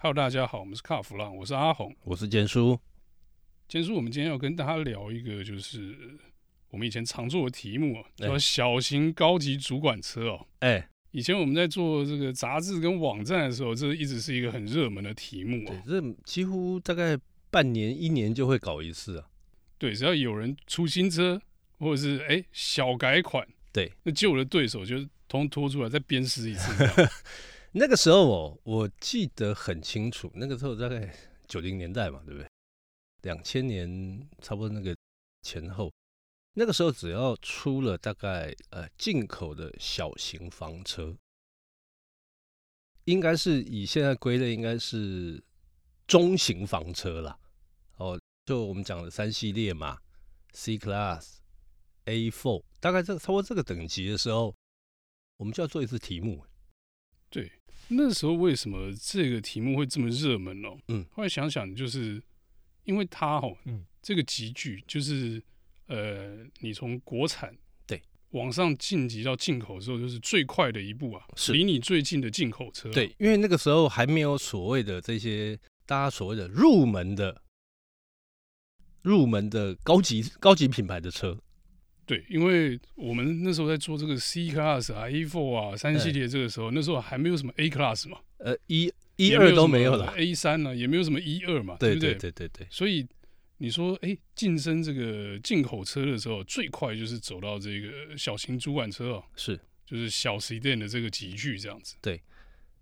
Hello，大家好，我们是卡弗朗，我是阿红，我是坚叔。坚叔，我们今天要跟大家聊一个，就是我们以前常做的题目，叫小型高级主管车哦。哎、欸，以前我们在做这个杂志跟网站的时候，这一直是一个很热门的题目啊。对，这几乎大概半年、一年就会搞一次啊。对，只要有人出新车，或者是哎、欸、小改款，对，那旧的对手就通通拖出来再鞭尸一次。那个时候哦，我记得很清楚。那个时候大概 九零年代嘛，对不对？两千年差不多那个前后，那个时候只要出了大概呃进口的小型房车，应该是以现在归类应该是中型房车啦。哦，就我们讲的三系列嘛，C Class、A4，大概这个超过这个等级的时候，我们就要做一次题目。对，那时候为什么这个题目会这么热门呢？嗯，后来想想，就是因为它哦，嗯，这个集聚就是呃，你从国产对往上晋级到进口之后，就是最快的一步啊，是离你最近的进口车。对，因为那个时候还没有所谓的这些大家所谓的入门的入门的高级高级品牌的车。对，因为我们那时候在做这个 C Class 啊、A four 啊、三系列，这个时候、欸、那时候还没有什么 A Class 嘛，呃，一、一二都没有了，A 三呢也没有什么一二嘛，对不对？对对对对。所以你说，哎，晋升这个进口车的时候，最快就是走到这个小型主管车哦，是，就是小 Sedan 的这个集聚这样子。对。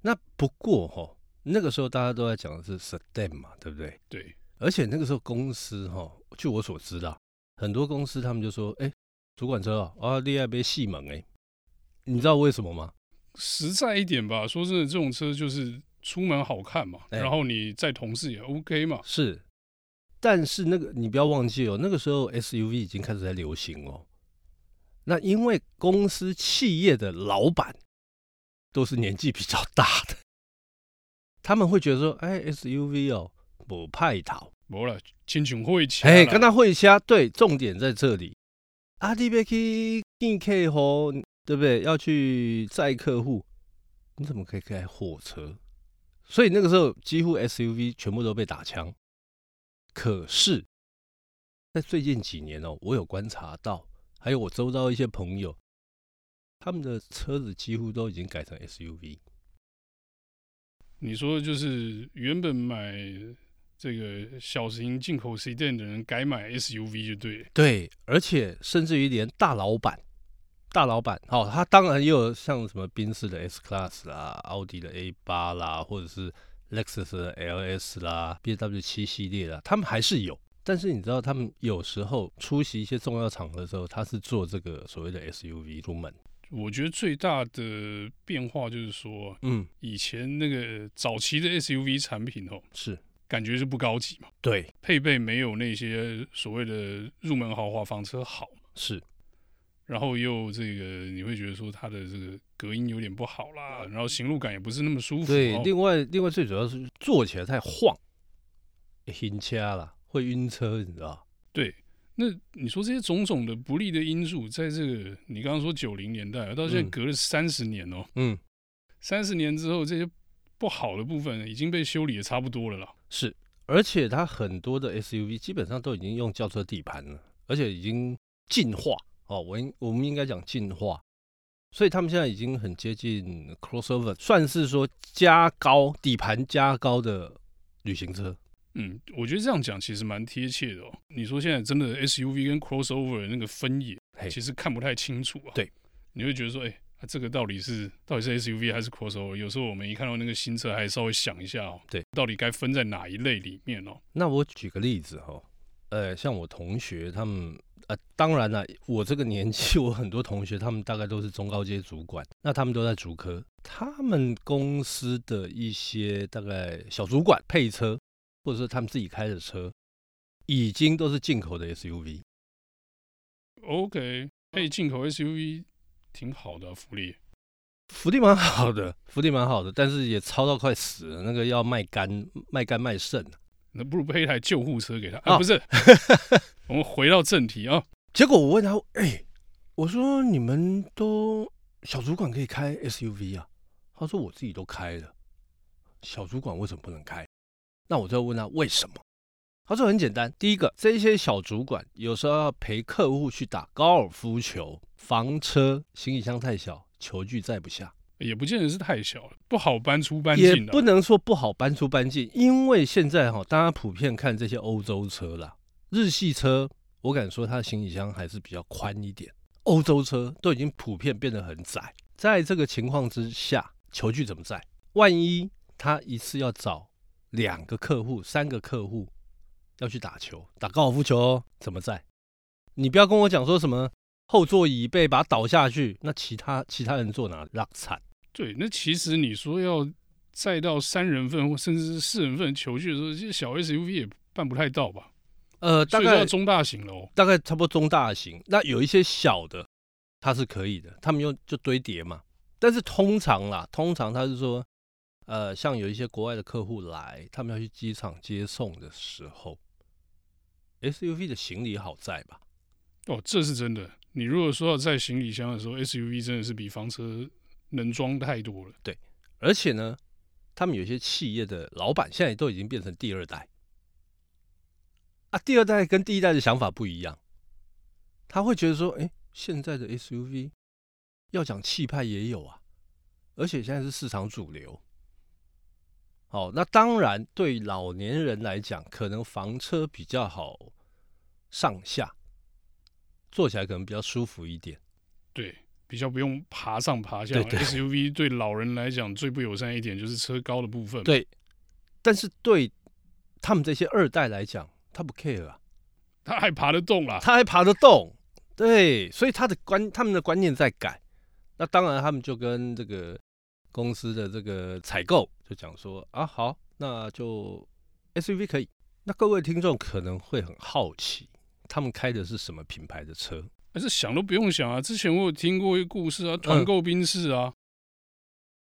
那不过哈、哦，那个时候大家都在讲的是 Sedan 嘛，对不对？对。而且那个时候公司哈、哦，据我所知道，很多公司他们就说，哎。主管车啊，啊，厉害被细门哎，你知道为什么吗？实在一点吧，说真的，这种车就是出门好看嘛，欸、然后你在同事也 OK 嘛。是，但是那个你不要忘记哦，那个时候 SUV 已经开始在流行哦。那因为公司企业的老板都是年纪比较大的，他们会觉得说，哎，SUV 哦，不派头，没了，亲像火车，哎，跟他会掐，对，重点在这里。阿弟别去见客户，对不对？要去载客户，你怎么可以开货车？所以那个时候几乎 SUV 全部都被打枪。可是，在最近几年哦，我有观察到，还有我周遭一些朋友，他们的车子几乎都已经改成 SUV。你说就是原本买。这个小型进口 Sedan 的人改买 SUV 就对了。对，而且甚至于连大老板、大老板，哦，他当然也有像什么宾士的 S Class 啦、奥迪的 A 八啦，或者是 Lexus 的 LS 啦、BMW 七系列啦，他们还是有。但是你知道，他们有时候出席一些重要场合的时候，他是坐这个所谓的 SUV 出门。我觉得最大的变化就是说，嗯，以前那个早期的 SUV 产品哦，是。感觉是不高级嘛？对，配备没有那些所谓的入门豪华房车好。是，然后又这个你会觉得说它的这个隔音有点不好啦，然后行路感也不是那么舒服。对，另外另外最主要是坐起来太晃，晕车了，会晕车，你知道？对，那你说这些种种的不利的因素，在这个你刚刚说九零年代到现在隔了三十年哦，嗯，三十年之后这些。不好的部分已经被修理的差不多了啦。是，而且它很多的 SUV 基本上都已经用轿车底盘了，而且已经进化哦。我应我们应该讲进化，所以他们现在已经很接近 crossover，算是说加高底盘加高的旅行车。嗯，我觉得这样讲其实蛮贴切的哦。你说现在真的 SUV 跟 crossover 的那个分野，其实看不太清楚啊。对，你会觉得说，哎。啊，这个到底是到底是 SUV 还是 crossover？有时候我们一看到那个新车，还稍微想一下哦，对，到底该分在哪一类里面哦？那我举个例子哈，呃，像我同学他们，呃，当然了，我这个年纪，我很多同学他们大概都是中高阶主管，那他们都在主科，他们公司的一些大概小主管配车，或者说他们自己开的车，已经都是进口的 SUV。OK，配进口 SUV。挺好的、啊、福利，福利蛮好的，福利蛮好的，但是也超到快死了。那个要卖肝、卖肝、卖肾，那不如配一台救护车给他啊！不是，我们回到正题啊。结果我问他，哎、欸，我说你们都小主管可以开 SUV 啊？他说我自己都开了。小主管为什么不能开？那我就问他为什么？他说很简单，第一个，这些小主管有时候要陪客户去打高尔夫球，房车行李箱太小，球具载不下，也不见得是太小了，不好搬出搬进，也不能说不好搬出搬进，因为现在哈，大家普遍看这些欧洲车啦，日系车，我敢说它的行李箱还是比较宽一点，欧洲车都已经普遍变得很窄，在这个情况之下，球具怎么载？万一他一次要找两个客户、三个客户？要去打球，打高尔夫球哦，怎么在？你不要跟我讲说什么后座椅背把它倒下去，那其他其他人坐哪让惨？对，那其实你说要载到三人份或甚至是四人份球具的时候，其实小 SUV 也办不太到吧？呃，大概中大型了哦，大概差不多中大型。那有一些小的，它是可以的，他们用就堆叠嘛。但是通常啦，通常他是说，呃，像有一些国外的客户来，他们要去机场接送的时候。SUV 的行李好载吧？哦，这是真的。你如果说要载行李箱的时候，SUV 真的是比房车能装太多了。对，而且呢，他们有些企业的老板现在都已经变成第二代啊。第二代跟第一代的想法不一样，他会觉得说，哎，现在的 SUV 要讲气派也有啊，而且现在是市场主流。好，那当然对老年人来讲，可能房车比较好。上下坐起来可能比较舒服一点，对，比较不用爬上爬下。对对 SUV 对老人来讲最不友善一点就是车高的部分。对，但是对他们这些二代来讲，他不 care 啊，他还爬得动啦，他还爬得动。对，所以他的观他们的观念在改。那当然，他们就跟这个公司的这个采购就讲说啊，好，那就 SUV 可以。那各位听众可能会很好奇。他们开的是什么品牌的车？还是想都不用想啊！之前我有听过一个故事啊，团购宾士啊，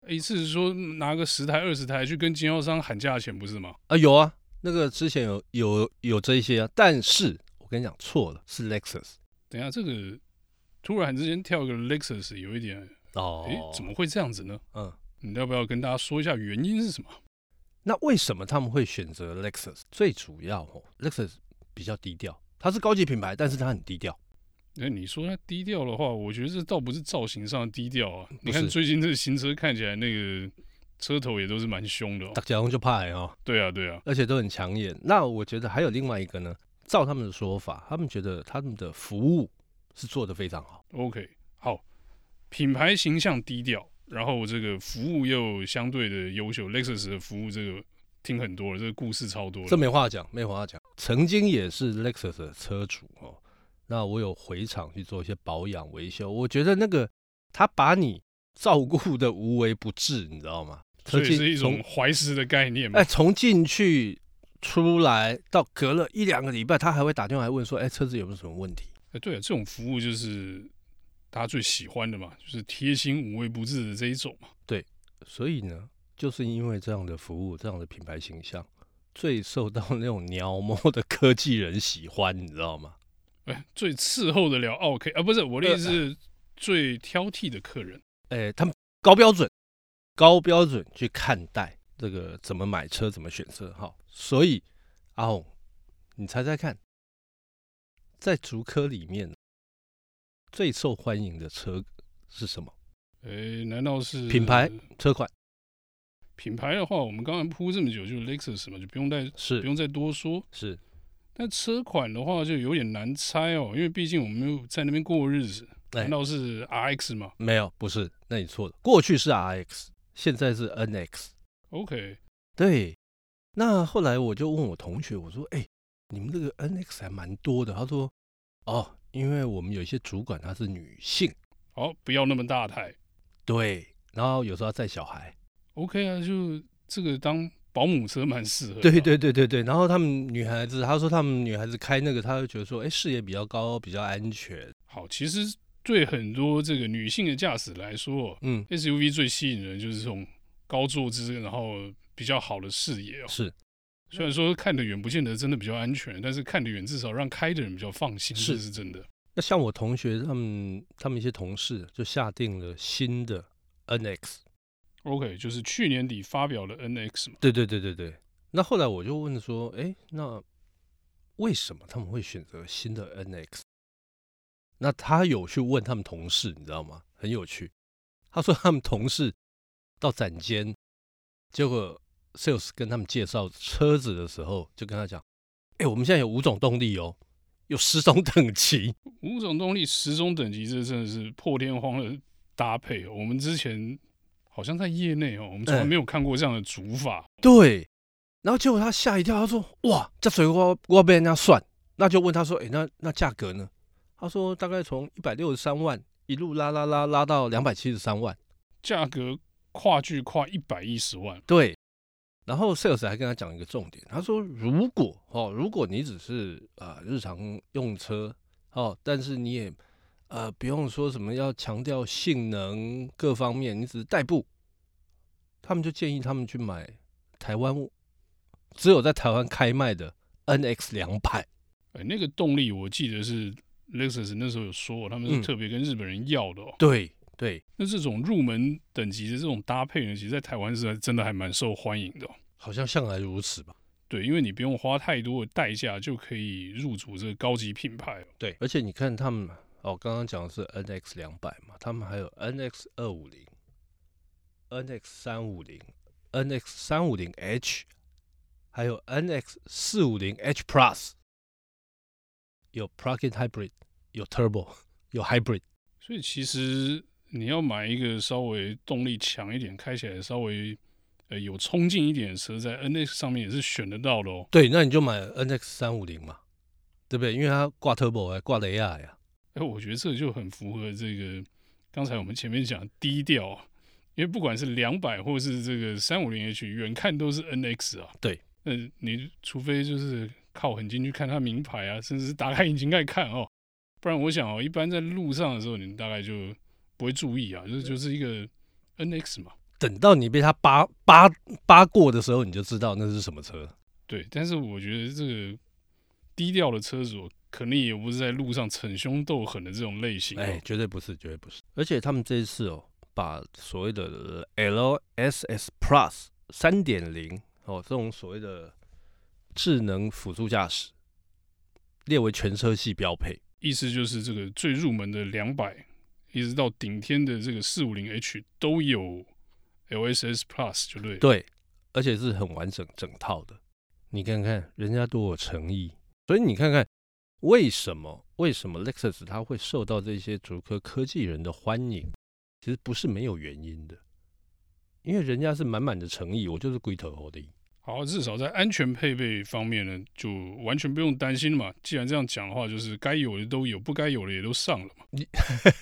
嗯、一次说拿个十台、二十台去跟经销商喊价钱，不是吗？啊，有啊，那个之前有有有这一些啊，但是我跟你讲错了，是 Lexus。等一下，这个突然之间跳个 Lexus，有一点哦，哎，怎么会这样子呢？嗯，你要不要跟大家说一下原因是什么？那为什么他们会选择 Lexus？最主要哦，Lexus 比较低调。它是高级品牌，但是它很低调。那你说它低调的话，我觉得这倒不是造型上的低调啊。你看最近这个新车看起来那个车头也都是蛮凶的，大家就怕哦。对啊，对啊，而且都很抢眼。那我觉得还有另外一个呢，照他们的说法，他们觉得他们的服务是做得非常好。OK，好，品牌形象低调，然后这个服务又相对的优秀，Lexus 的服务这个。听很多了，这个故事超多了，这没话讲，没话讲。曾经也是 Lexus 的车主哦，那我有回厂去做一些保养维修，我觉得那个他把你照顾的无微不至，你知道吗？所以是一种怀石的概念嘛。哎，从进去出来到隔了一两个礼拜，他还会打电话来问说：“哎，车子有没有什么问题？”哎，对啊，这种服务就是大家最喜欢的嘛，就是贴心无微不至的这一种嘛。对，所以呢。就是因为这样的服务，这样的品牌形象，最受到那种鸟摸的科技人喜欢，你知道吗？哎，最伺候得了 OK 啊，不是我的意思是，最挑剔的客人。哎，他们高标准，高标准去看待这个怎么买车，怎么选车。哈，所以阿红，你猜猜看，在竹科里面最受欢迎的车是什么？哎，难道是品牌车款？品牌的话，我们刚刚铺这么久，就是 Lexus 嘛，就不用再是不用再多说。是，但车款的话就有点难猜哦，因为毕竟我们没有在那边过日子。难道是 RX 吗？没有，不是，那你错了。过去是 RX，现在是 NX。OK，对。那后来我就问我同学，我说：“哎，你们这个 NX 还蛮多的。”他说：“哦，因为我们有一些主管她是女性，哦，不要那么大台。”对，然后有时候要载小孩。OK 啊，就这个当保姆车蛮适合。对对对对对，然后他们女孩子，她说他们女孩子开那个，她会觉得说，哎，视野比较高，比较安全。好，其实对很多这个女性的驾驶来说，嗯，SUV 最吸引人就是这种高坐姿，然后比较好的视野哦。是，虽然说看得远不见得真的比较安全，但是看得远至少让开的人比较放心，是这是真的。那像我同学他们，他们一些同事就下定了新的 NX。OK，就是去年底发表了 NX 嘛。对对对对对。那后来我就问说，哎，那为什么他们会选择新的 NX？那他有去问他们同事，你知道吗？很有趣。他说他们同事到展间，结果 Sales 跟他们介绍车子的时候，就跟他讲，哎，我们现在有五种动力哦，有十种等级。五种动力，十种等级，这真的是破天荒的搭配哦。我们之前。好像在业内哦，我们从来没有看过这样的组法。嗯、对，然后结果他吓一跳，他说：“哇，这水我我被人家算。”那就问他说：“哎、欸，那那价格呢？”他说：“大概从一百六十三万一路拉拉拉拉到两百七十三万，价格跨距跨一百一十万。”对。然后 sales 还跟他讲一个重点，他说：“如果哦，如果你只是啊、呃、日常用车哦，但是你也。”呃，不用说什么要强调性能各方面，你只是代步，他们就建议他们去买台湾只有在台湾开卖的 NX 两百。哎，那个动力我记得是 Lexus 那时候有说，他们是特别跟日本人要的、哦嗯。对对，那这种入门等级的这种搭配呢，其实在台湾是真的还蛮受欢迎的、哦。好像向来如此吧？对，因为你不用花太多的代价就可以入主这个高级品牌、哦。对，而且你看他们。哦，刚刚讲的是 NX 两百嘛，他们还有 NX 二五零、NX 三五零、NX 三五零 H，还有 NX 四五零 H Plus，有 Plug-in Hybrid，有 Turbo，有 Hybrid。所以其实你要买一个稍微动力强一点、开起来稍微呃有冲劲一点的车，在 NX 上面也是选得到的哦。对，那你就买 NX 三五零嘛，对不对？因为它挂 Turbo 还挂雷亚呀。哎，我觉得这就很符合这个刚才我们前面讲低调，因为不管是两百或是这个三五零 H，远看都是 NX 啊。对，那你除非就是靠很近去看它名牌啊，甚至是打开引擎盖看哦，不然我想哦，一般在路上的时候，你大概就不会注意啊，就是就是一个 NX 嘛。等到你被他扒扒扒过的时候，你就知道那是什么车。对，但是我觉得这个低调的车主。肯定也不是在路上逞凶斗狠的这种类型，哎，绝对不是，绝对不是。而且他们这一次哦，把所谓的 LSS Plus 三点零哦，这种所谓的智能辅助驾驶列为全车系标配，意思就是这个最入门的两百，一直到顶天的这个四五零 H 都有 LSS Plus，就对。对，而且是很完整整套的。你看看人家多有诚意，所以你看看。为什么？为什么 Lexus 它会受到这些竹科科技人的欢迎？其实不是没有原因的，因为人家是满满的诚意，我就是龟头猴的。好，至少在安全配备方面呢，就完全不用担心嘛。既然这样讲的话，就是该有的都有，不该有的也都上了嘛。你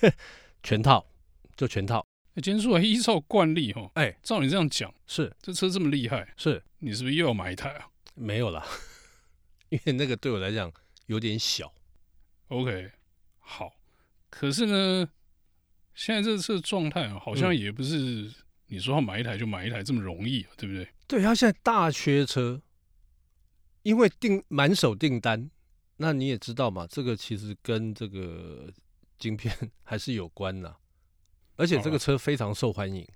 全套就全套。那今天说依照惯例哈，哎，照你这样讲，是这车这么厉害，是你是不是又要买一台啊？没有啦，因为那个对我来讲。有点小，OK，好，可是呢，现在这次的状态啊，好像也不是你说要买一台就买一台这么容易啊，对不对？对，他现在大缺车，因为订满手订单，那你也知道嘛，这个其实跟这个晶片 还是有关的，而且这个车非常受欢迎。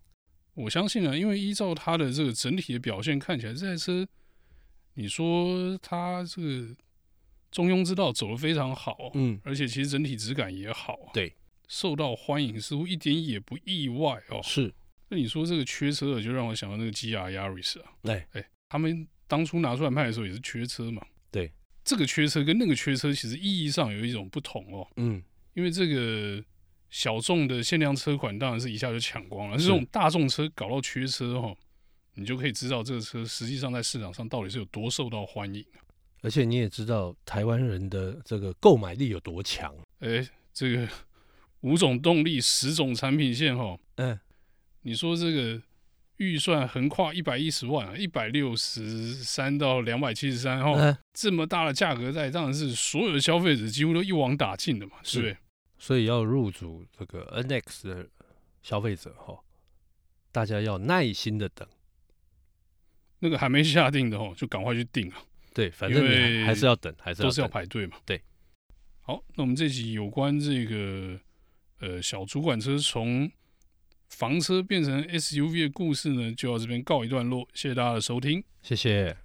我相信啊，因为依照它的这个整体的表现看起来，这台车，你说它这个。中庸之道走得非常好，嗯，而且其实整体质感也好，对，受到欢迎似乎一点也不意外哦。是，那你说这个缺车的，就让我想到那个 GR Yaris 啊，哎哎，他们当初拿出来卖的时候也是缺车嘛，对，这个缺车跟那个缺车其实意义上有一种不同哦，嗯，因为这个小众的限量车款当然是一下就抢光了，这种大众车搞到缺车哈，你就可以知道这个车实际上在市场上到底是有多受到欢迎。而且你也知道台湾人的这个购买力有多强？哎，这个五种动力、十种产品线，哈，嗯，你说这个预算横跨一百一十万，一百六十三到两百七十三，哈，这么大的价格带，当然是所有的消费者几乎都一网打尽的嘛，是不是？所以要入主这个 NX 的消费者，哈，大家要耐心的等。那个还没下定的，哦，就赶快去订啊！对，反正你还是要等，还是要都是要排队嘛。对，好，那我们这集有关这个呃小主管车从房车变成 SUV 的故事呢，就到这边告一段落。谢谢大家的收听，谢谢。